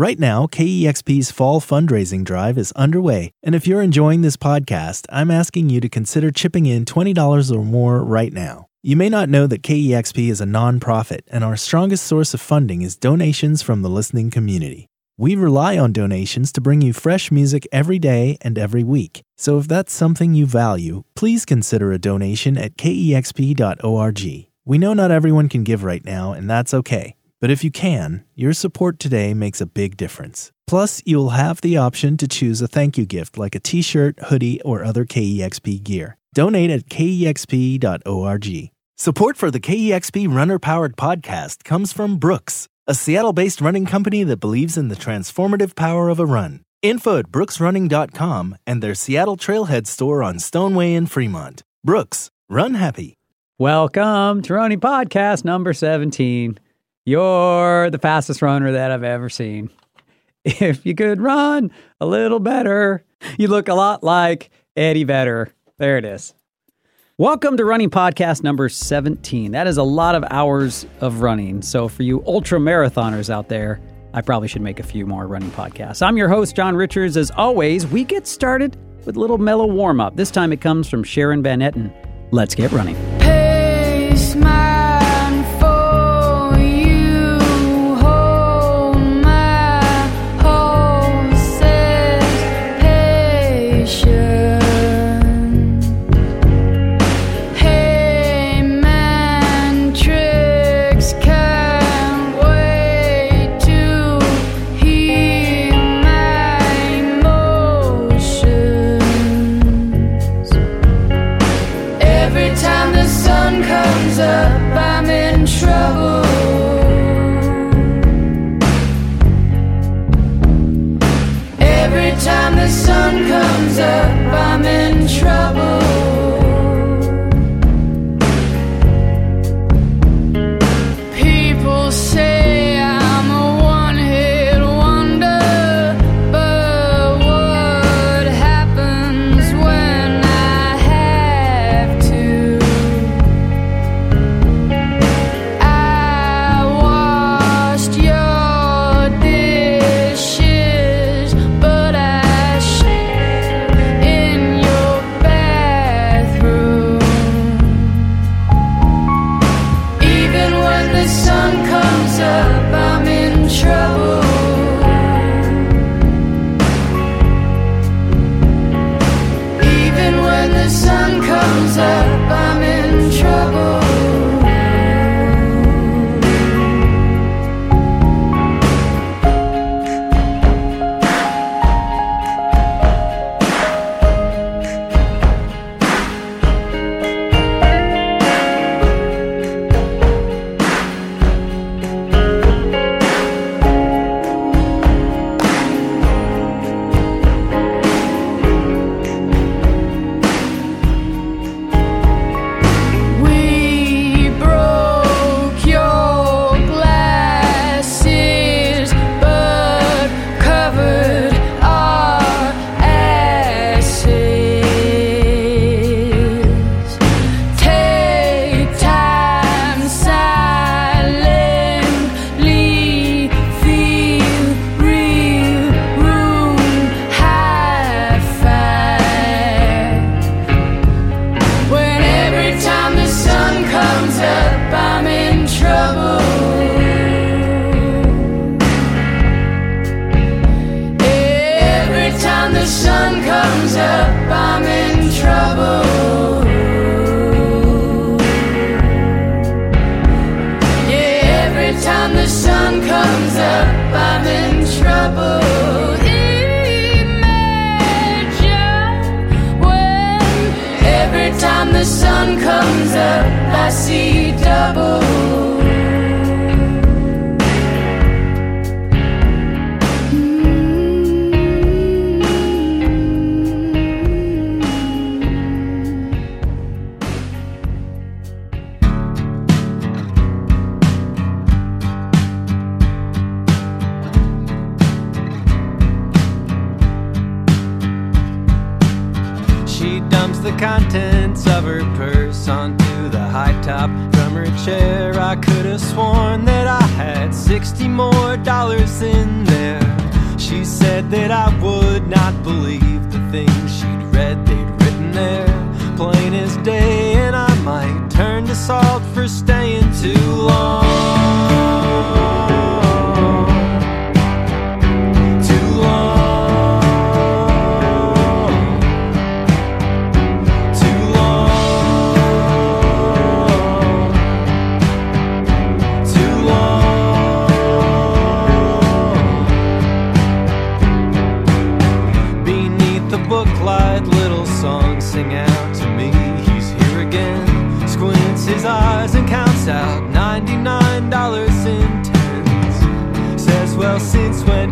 Right now, KEXP's fall fundraising drive is underway, and if you're enjoying this podcast, I'm asking you to consider chipping in $20 or more right now. You may not know that KEXP is a nonprofit, and our strongest source of funding is donations from the listening community. We rely on donations to bring you fresh music every day and every week. So if that's something you value, please consider a donation at kexp.org. We know not everyone can give right now, and that's okay. But if you can, your support today makes a big difference. Plus, you'll have the option to choose a thank you gift like a t shirt, hoodie, or other KEXP gear. Donate at kexp.org. Support for the KEXP Runner Powered podcast comes from Brooks, a Seattle based running company that believes in the transformative power of a run. Info at brooksrunning.com and their Seattle Trailhead store on Stone Way in Fremont. Brooks, run happy. Welcome to Running Podcast number 17. You're the fastest runner that I've ever seen. If you could run a little better, you look a lot like Eddie Vedder. There it is. Welcome to Running Podcast number 17. That is a lot of hours of running. So, for you ultra marathoners out there, I probably should make a few more running podcasts. I'm your host, John Richards. As always, we get started with a little mellow warm up. This time it comes from Sharon Van Etten. Let's get running. Every time the sun comes up, I'm in trouble. top from her chair. I could have sworn that I had 60 more dollars in there. She said that I would not believe the things she'd read, they'd written there, plain as day. And I might turn to salt for staying too long. since when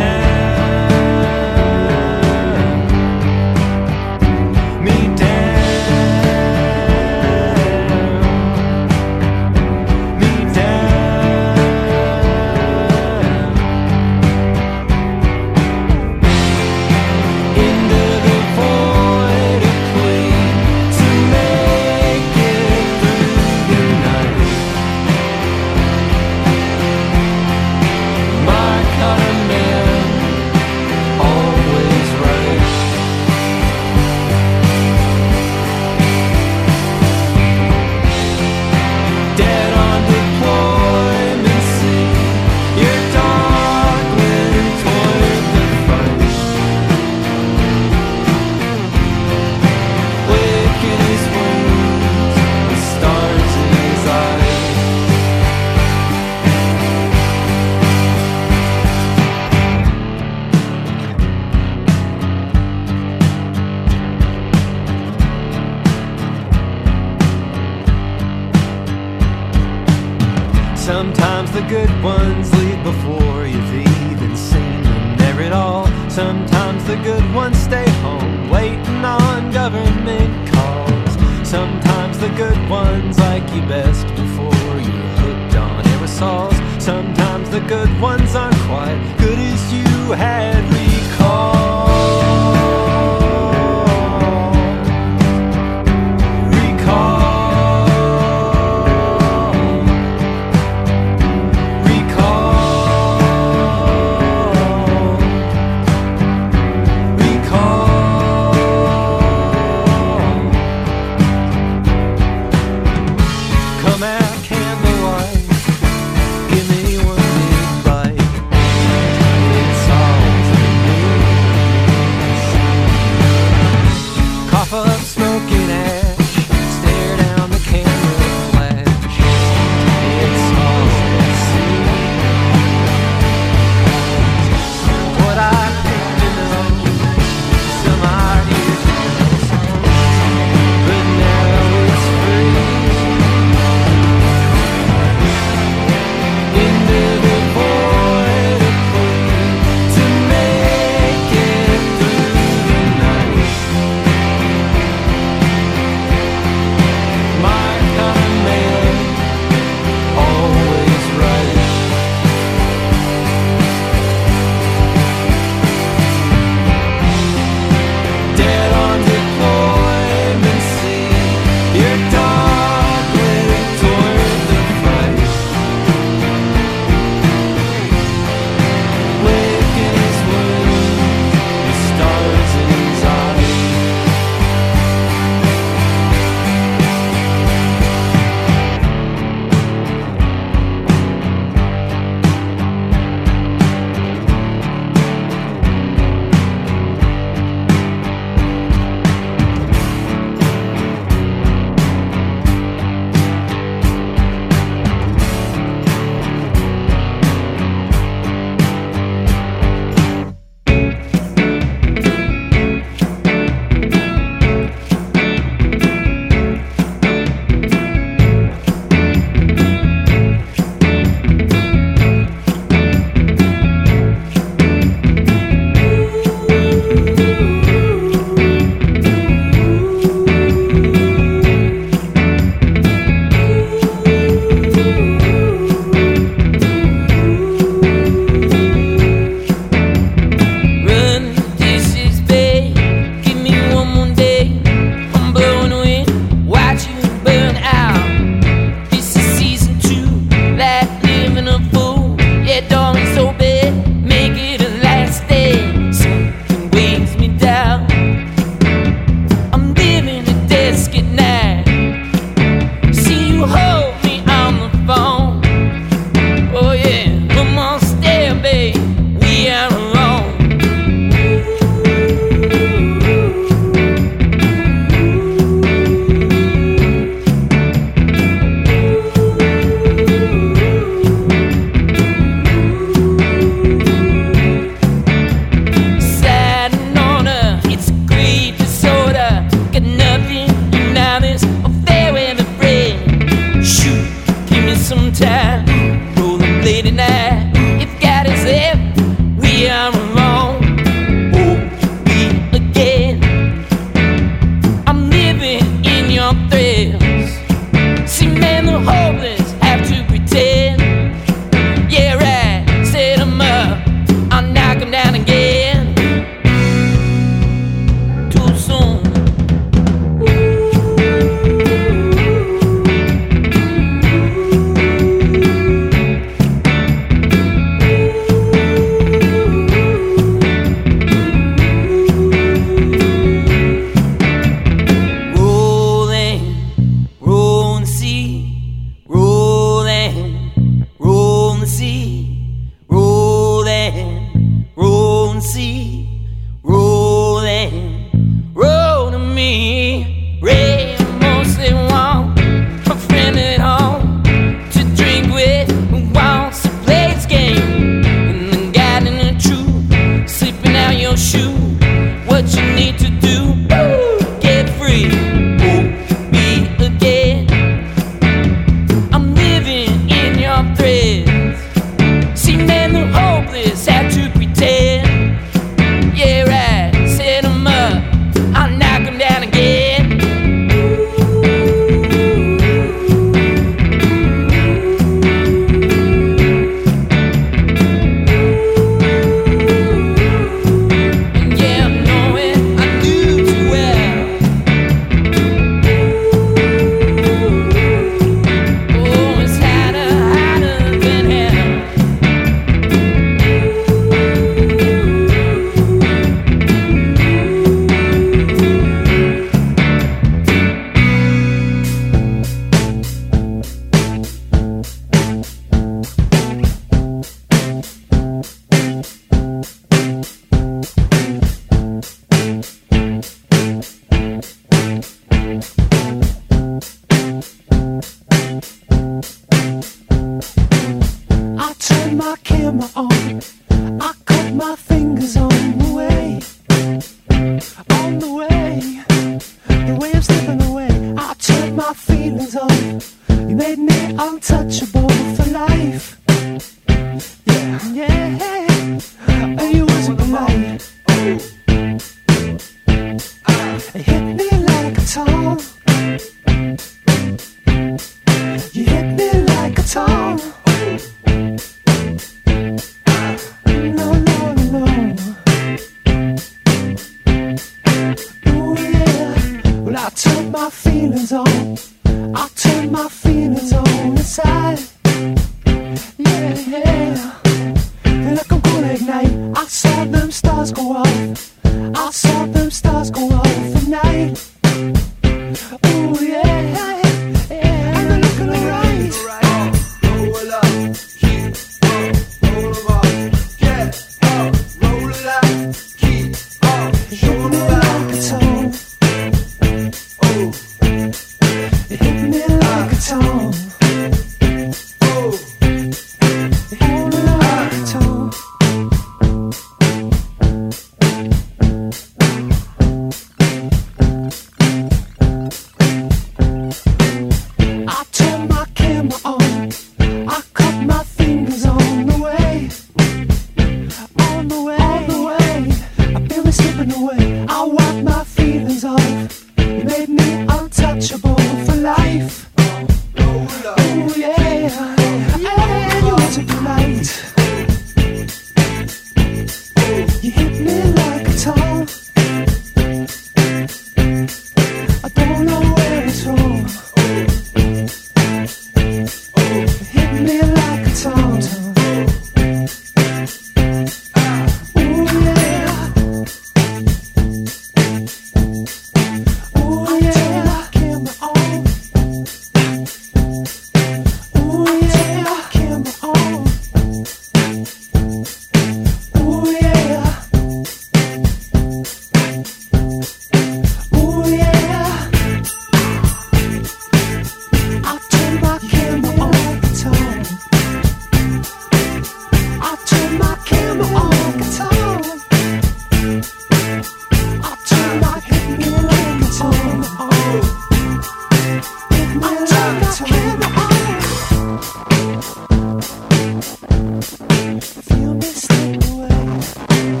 camera on. Feel me slip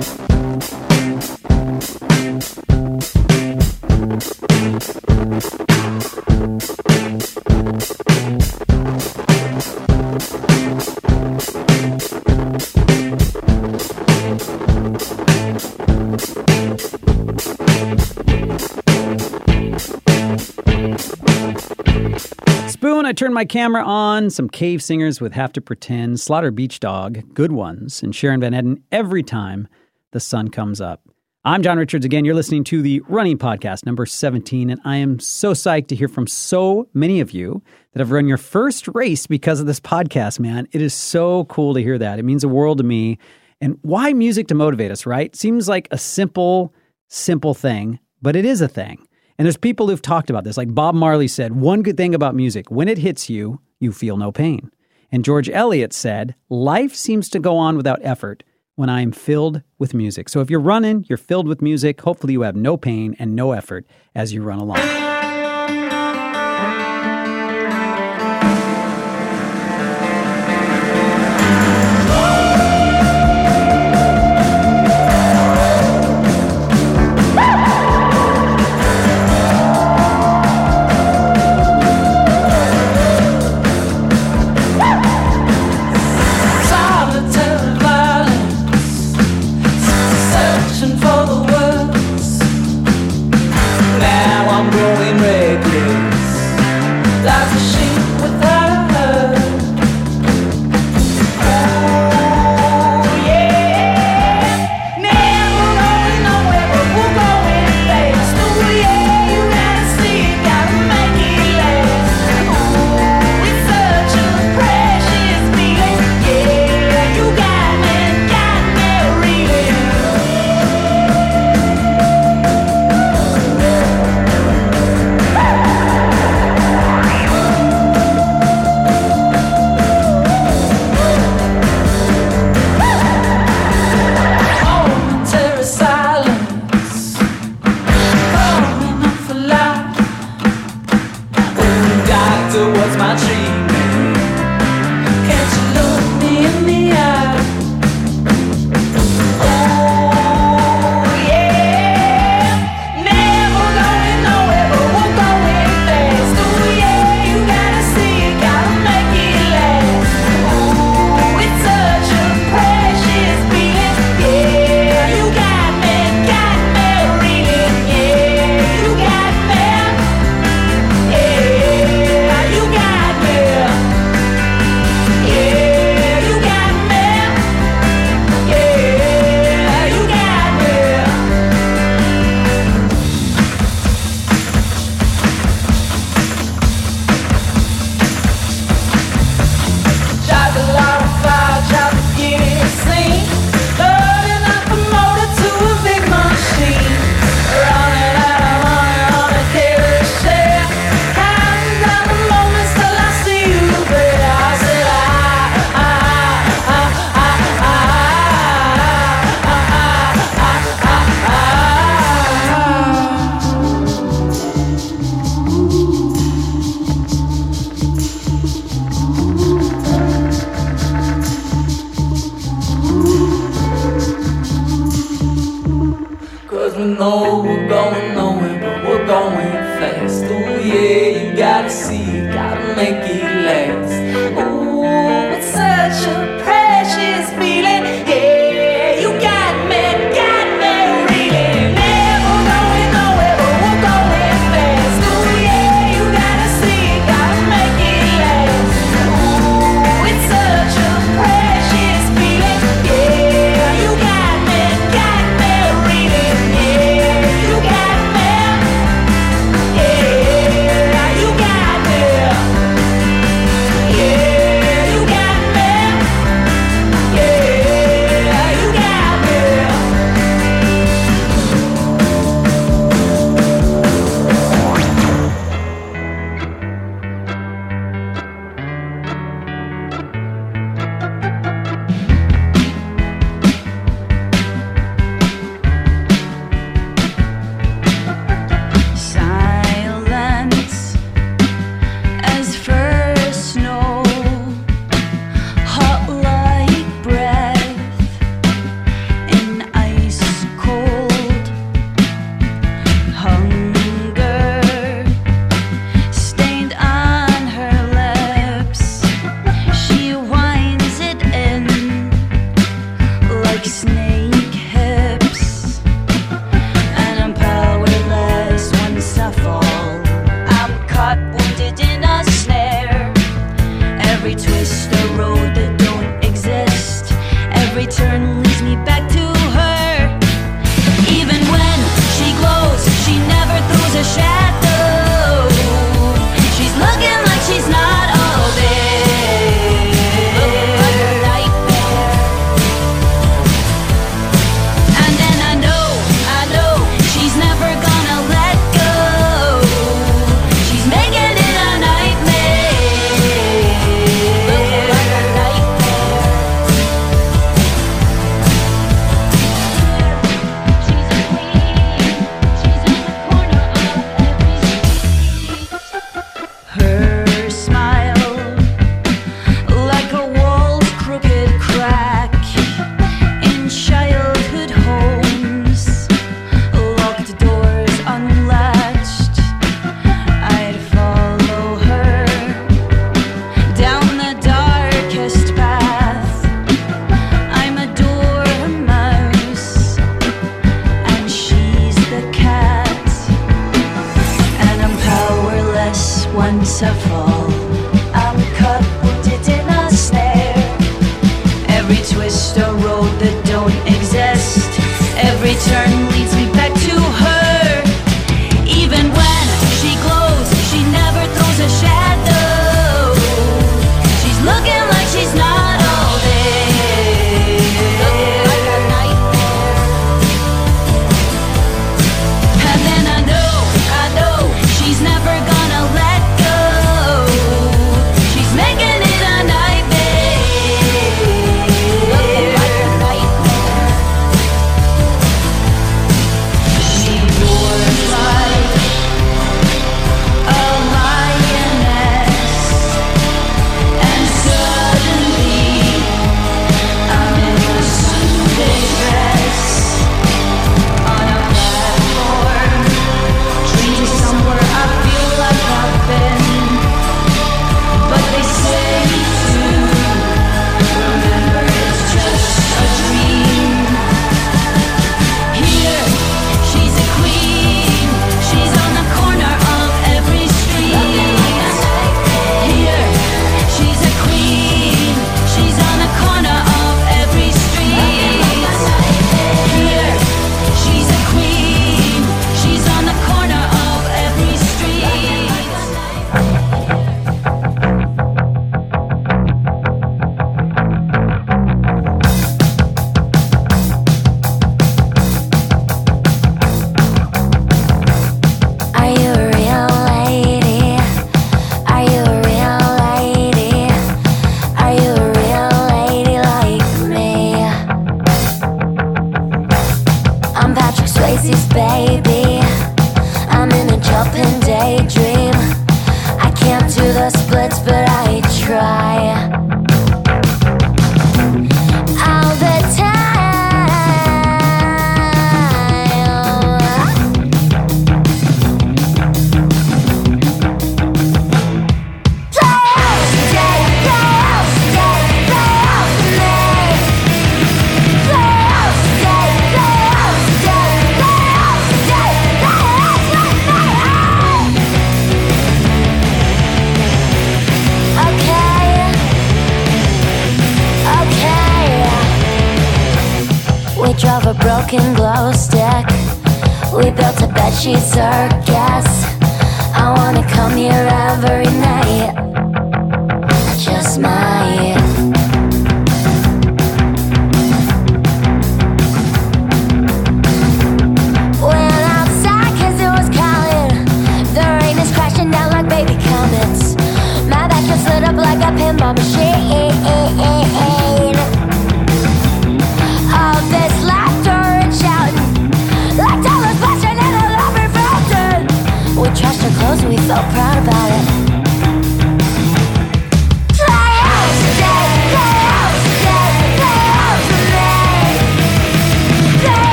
turned my camera on. Some cave singers with Have to Pretend, Slaughter Beach Dog, Good Ones, and Sharon Van Etten every time the sun comes up. I'm John Richards again. You're listening to the Running Podcast, number 17, and I am so psyched to hear from so many of you that have run your first race because of this podcast, man. It is so cool to hear that. It means the world to me. And why music to motivate us, right? Seems like a simple, simple thing, but it is a thing. And there's people who've talked about this. Like Bob Marley said, one good thing about music, when it hits you, you feel no pain. And George Eliot said, life seems to go on without effort, when I am filled with music. So if you're running, you're filled with music. Hopefully, you have no pain and no effort as you run along.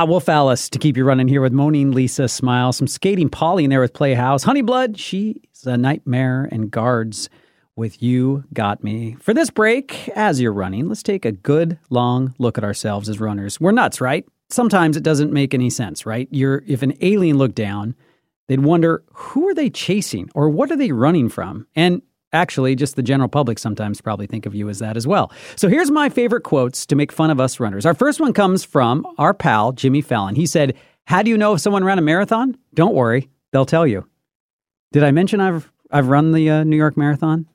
Ah, Wolf Alice to keep you running here with Moaning Lisa Smile, some skating Polly in there with Playhouse, Honeyblood, she's a nightmare, and guards with You Got Me. For this break, as you're running, let's take a good long look at ourselves as runners. We're nuts, right? Sometimes it doesn't make any sense, right? You're if an alien looked down, they'd wonder who are they chasing or what are they running from? And actually, just the general public sometimes probably think of you as that as well. So here's my favorite quotes to make fun of us runners. Our first one comes from our pal Jimmy Fallon. He said, "How do you know if someone ran a marathon? Don't worry, they'll tell you." Did I mention I've I've run the uh, New York Marathon?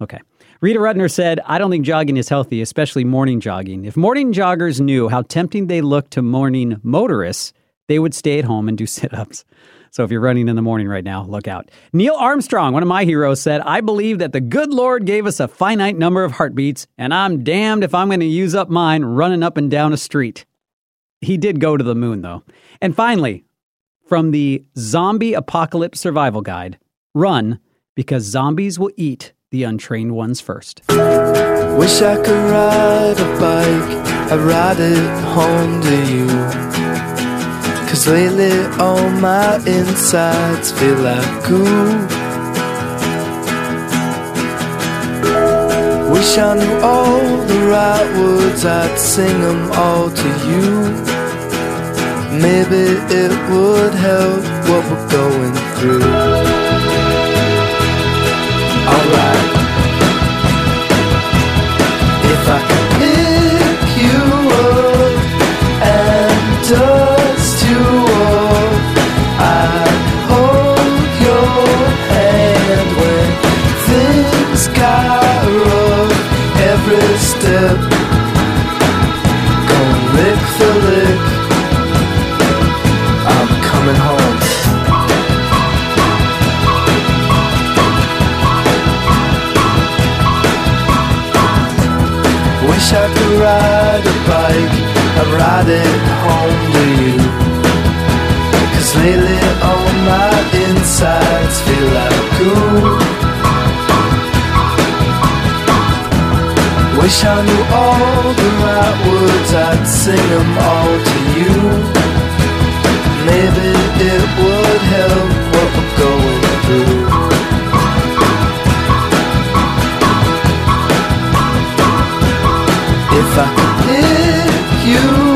Okay. Rita Rudner said, I don't think jogging is healthy, especially morning jogging. If morning joggers knew how tempting they look to morning motorists, they would stay at home and do sit ups. So if you're running in the morning right now, look out. Neil Armstrong, one of my heroes, said, I believe that the good Lord gave us a finite number of heartbeats, and I'm damned if I'm going to use up mine running up and down a street. He did go to the moon, though. And finally, from the Zombie Apocalypse Survival Guide run because zombies will eat the untrained ones first. Wish I could ride a bike, I'd ride it home to you. Cause lately all my insides feel like goo. Wish I knew all the right words, I'd sing them all to you. Maybe it would help what we're going through. Alright. If I got. Every step, gonna lick the lick. I'm coming home. Wish I could ride a bike, I'd ride it home to you. Cause lately all my insides feel like goo. Wish I knew all the right words, I'd sing them all to you. Maybe it would help what we're going through. If I could pick you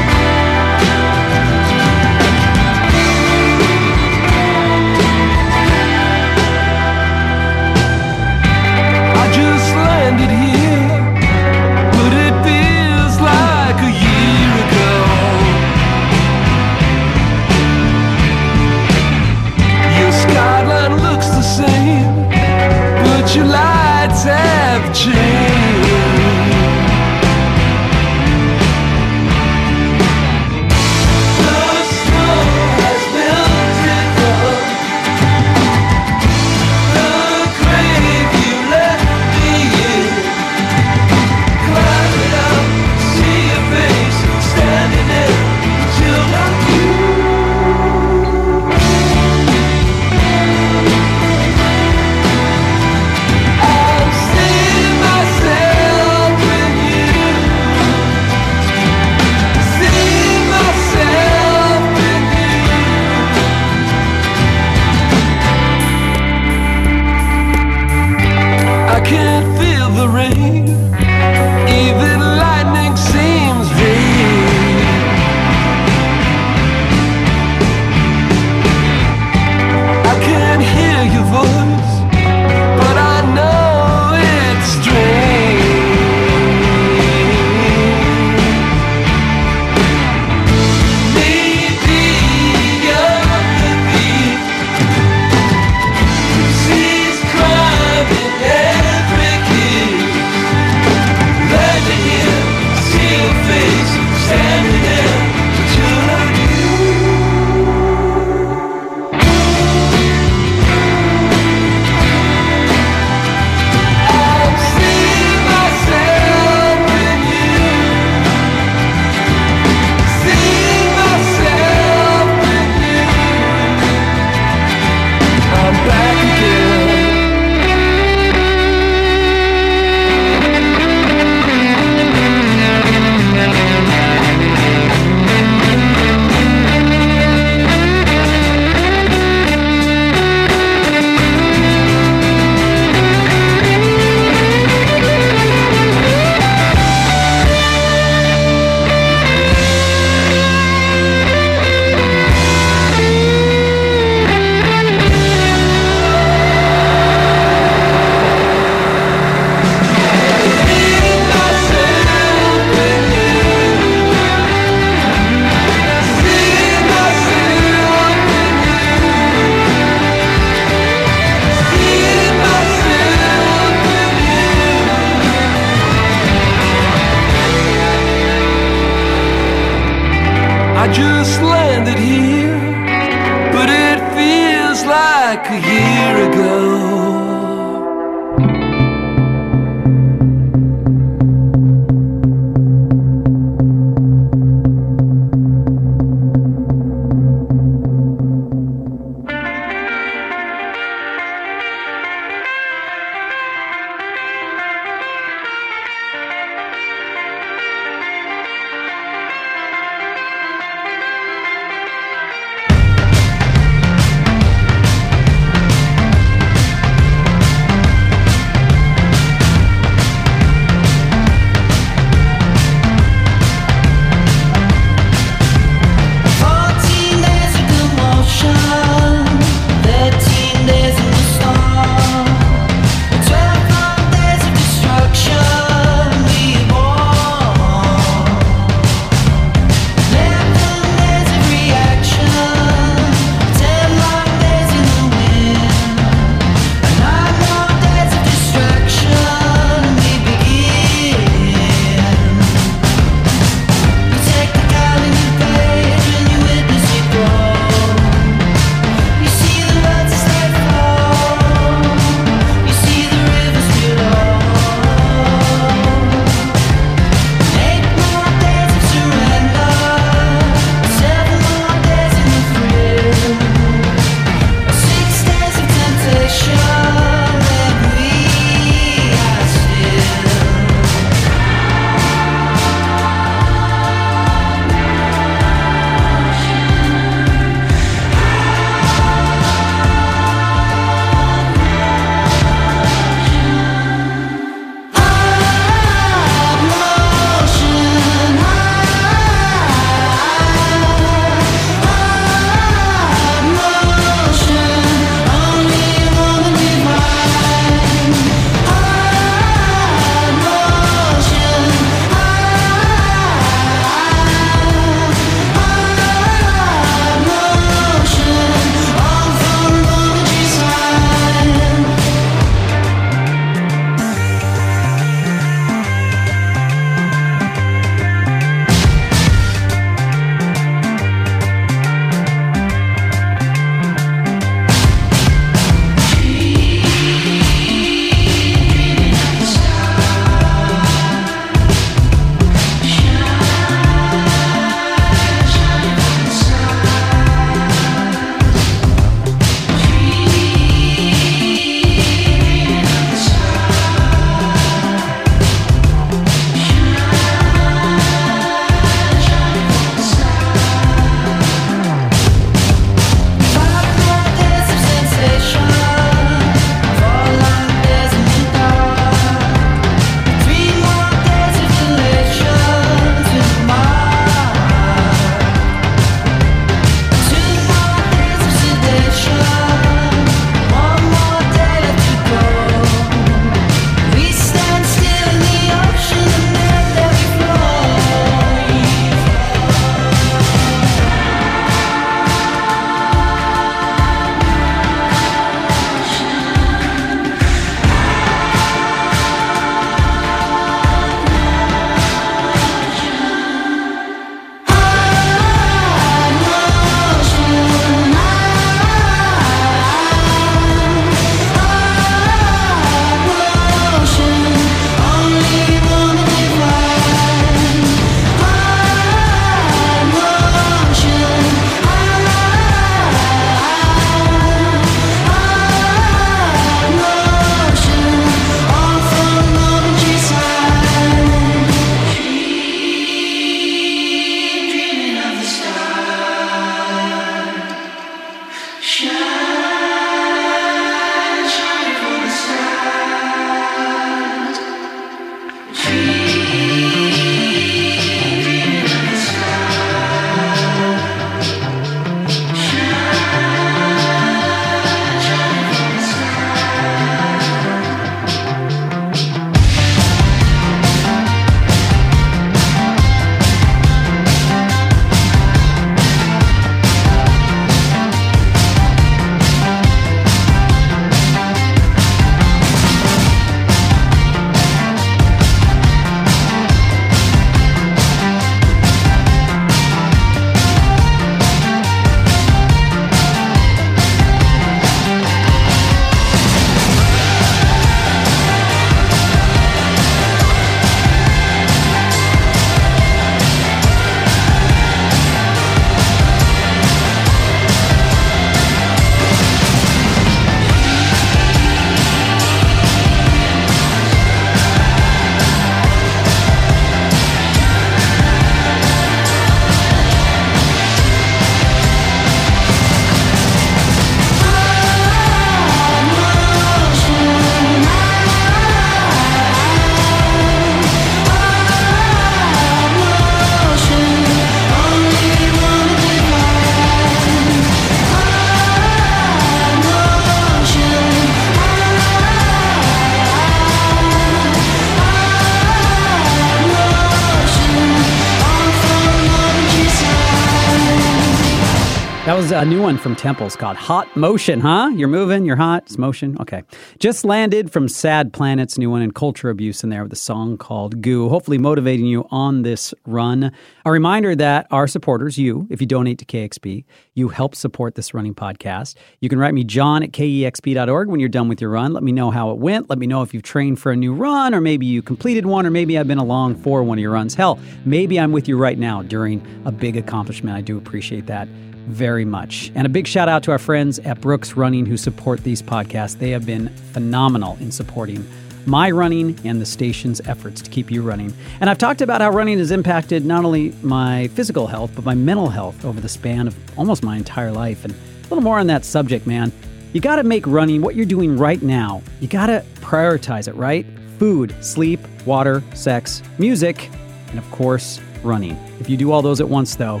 was a new one from Temples called Hot Motion, huh? You're moving, you're hot, it's motion. Okay. Just landed from Sad Planet's new one and Culture Abuse in there with a song called Goo, hopefully motivating you on this run. A reminder that our supporters, you, if you donate to KEXP, you help support this running podcast. You can write me, John at kexp.org when you're done with your run. Let me know how it went. Let me know if you've trained for a new run, or maybe you completed one, or maybe I've been along for one of your runs. Hell, maybe I'm with you right now during a big accomplishment. I do appreciate that very much. And a big shout out to our friends at Brooks Running who support these podcasts. They have been phenomenal in supporting my running and the station's efforts to keep you running. And I've talked about how running has impacted not only my physical health, but my mental health over the span of almost my entire life. And a little more on that subject, man. You got to make running what you're doing right now. You got to prioritize it, right? Food, sleep, water, sex, music, and of course, running. If you do all those at once, though,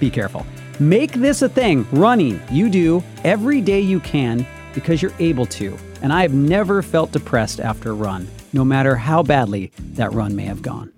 be careful. Make this a thing, running. You do every day you can because you're able to. And I have never felt depressed after a run, no matter how badly that run may have gone.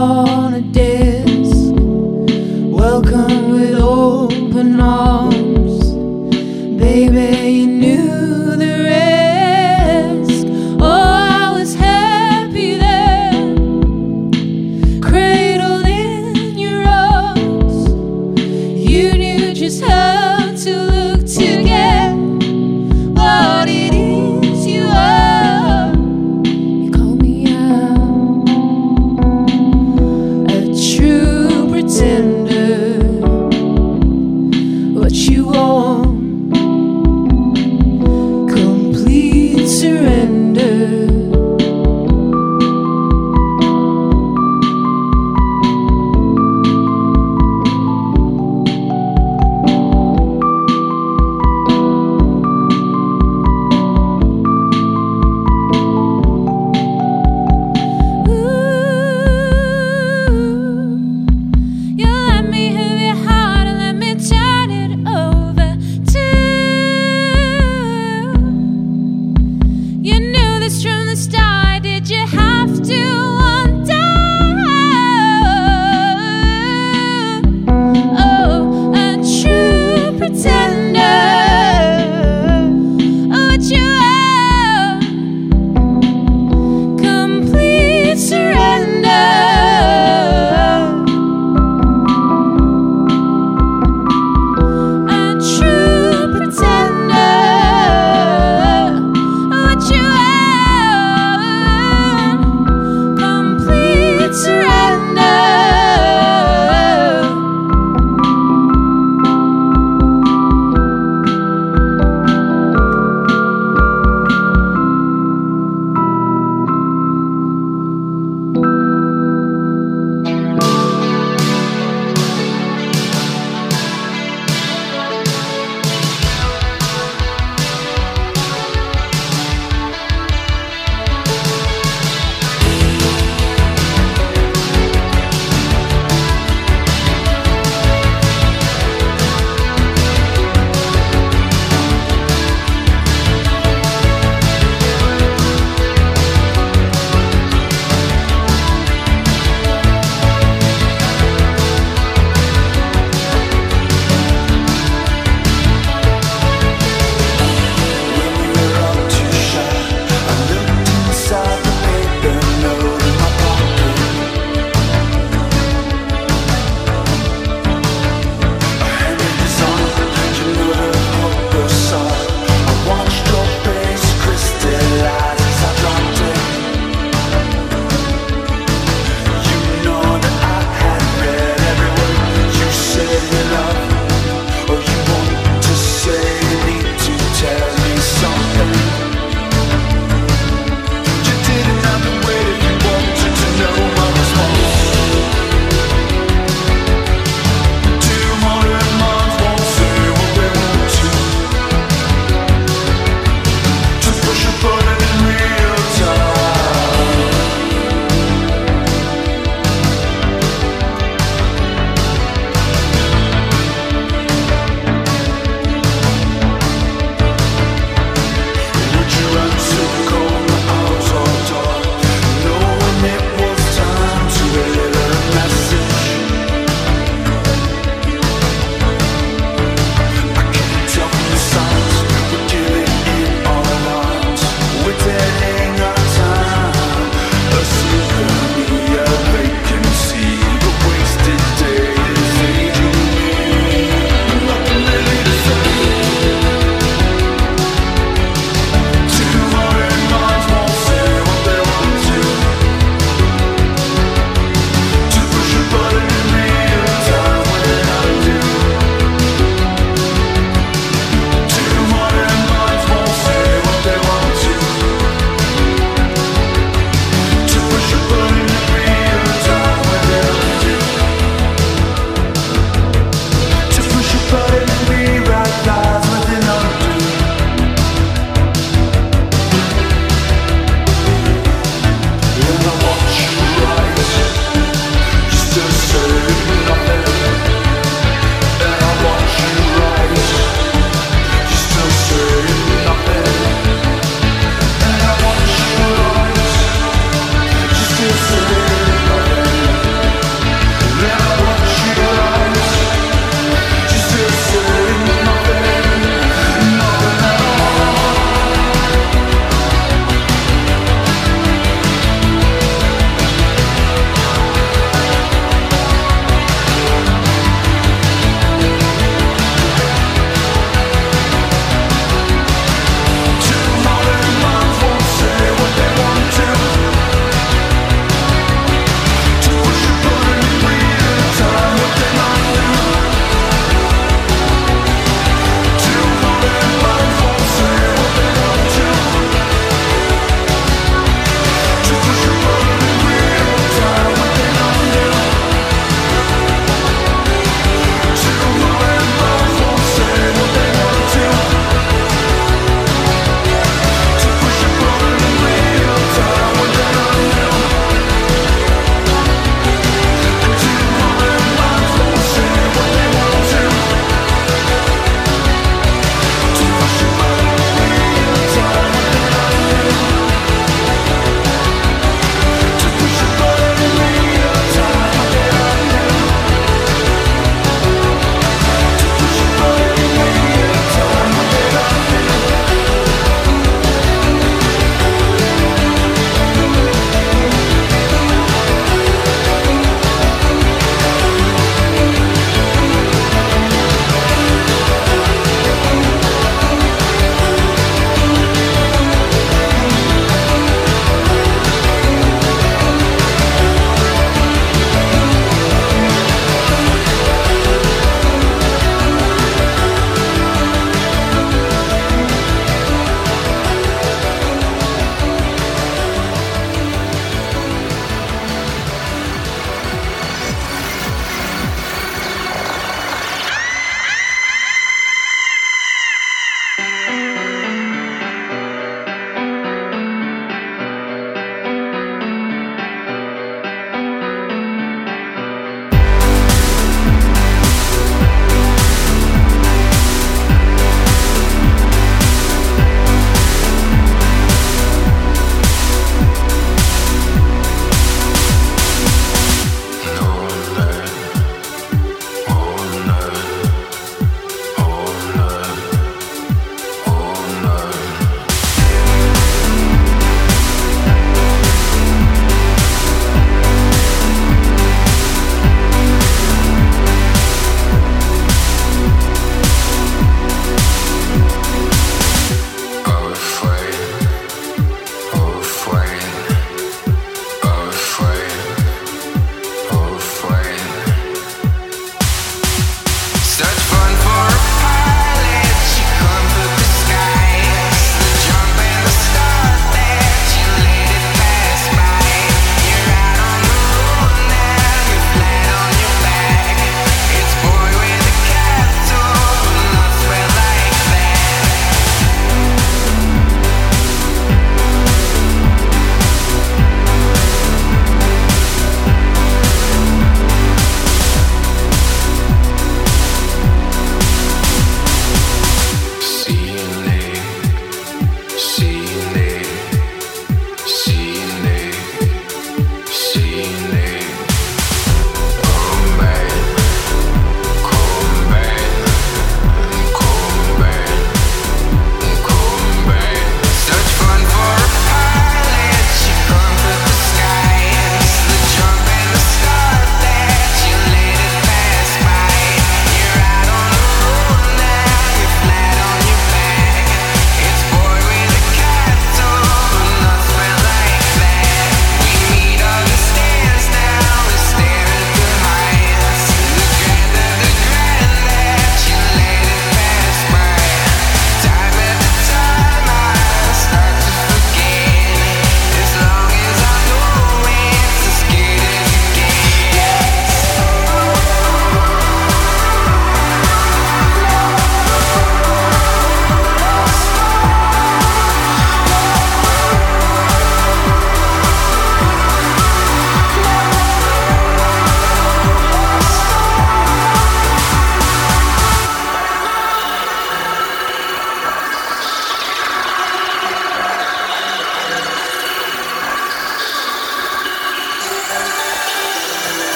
Oh.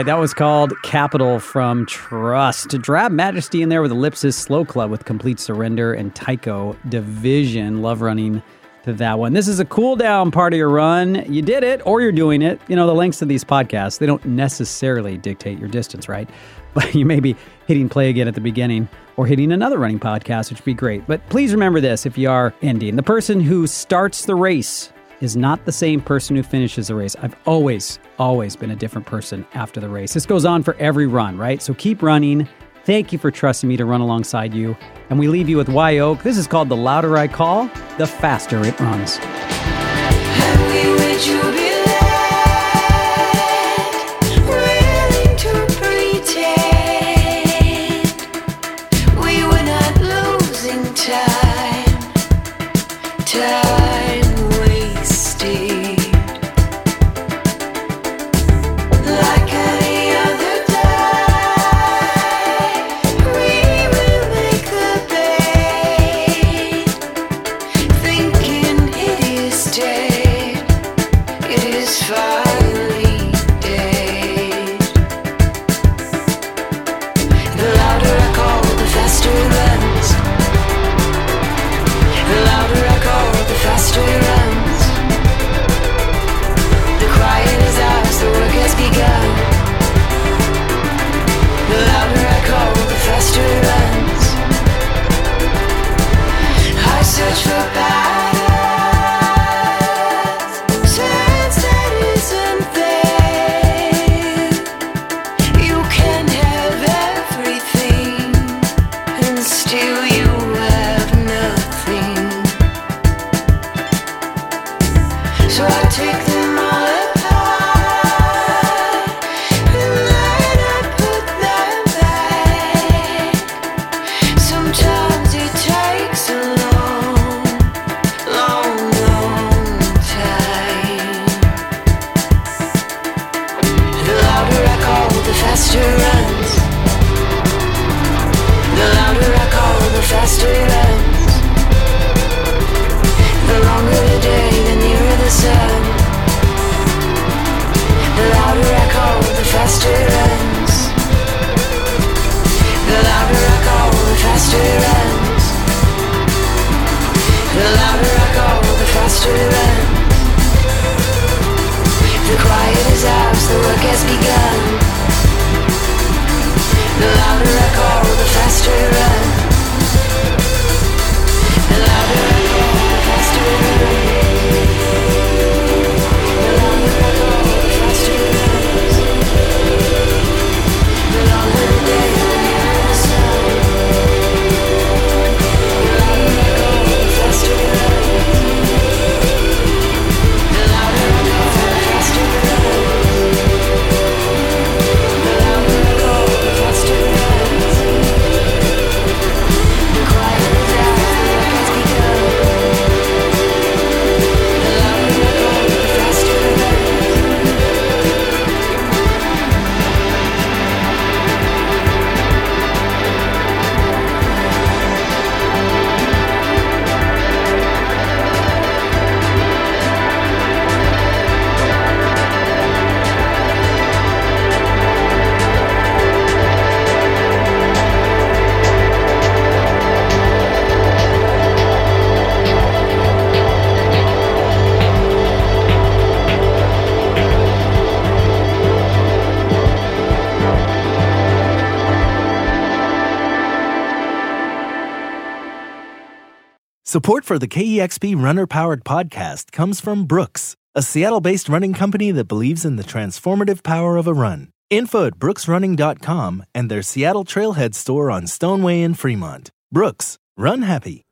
Right, that was called Capitol from Trust. Drab Majesty in there with Ellipsis, Slow Club with Complete Surrender, and Tycho Division. Love running to that one. This is a cool down part of your run. You did it or you're doing it. You know, the lengths of these podcasts, they don't necessarily dictate your distance, right? But you may be hitting play again at the beginning or hitting another running podcast, which would be great. But please remember this if you are ending, the person who starts the race is not the same person who finishes the race. I've always, always been a different person after the race. This goes on for every run, right? So keep running. Thank you for trusting me to run alongside you. And we leave you with Wye Oak. This is called The Louder I Call, the faster it runs. Support for the KEXP Runner Powered podcast comes from Brooks, a Seattle based running company that believes in the transformative power of a run. Info at brooksrunning.com and their Seattle Trailhead store on Stone Way in Fremont. Brooks, run happy.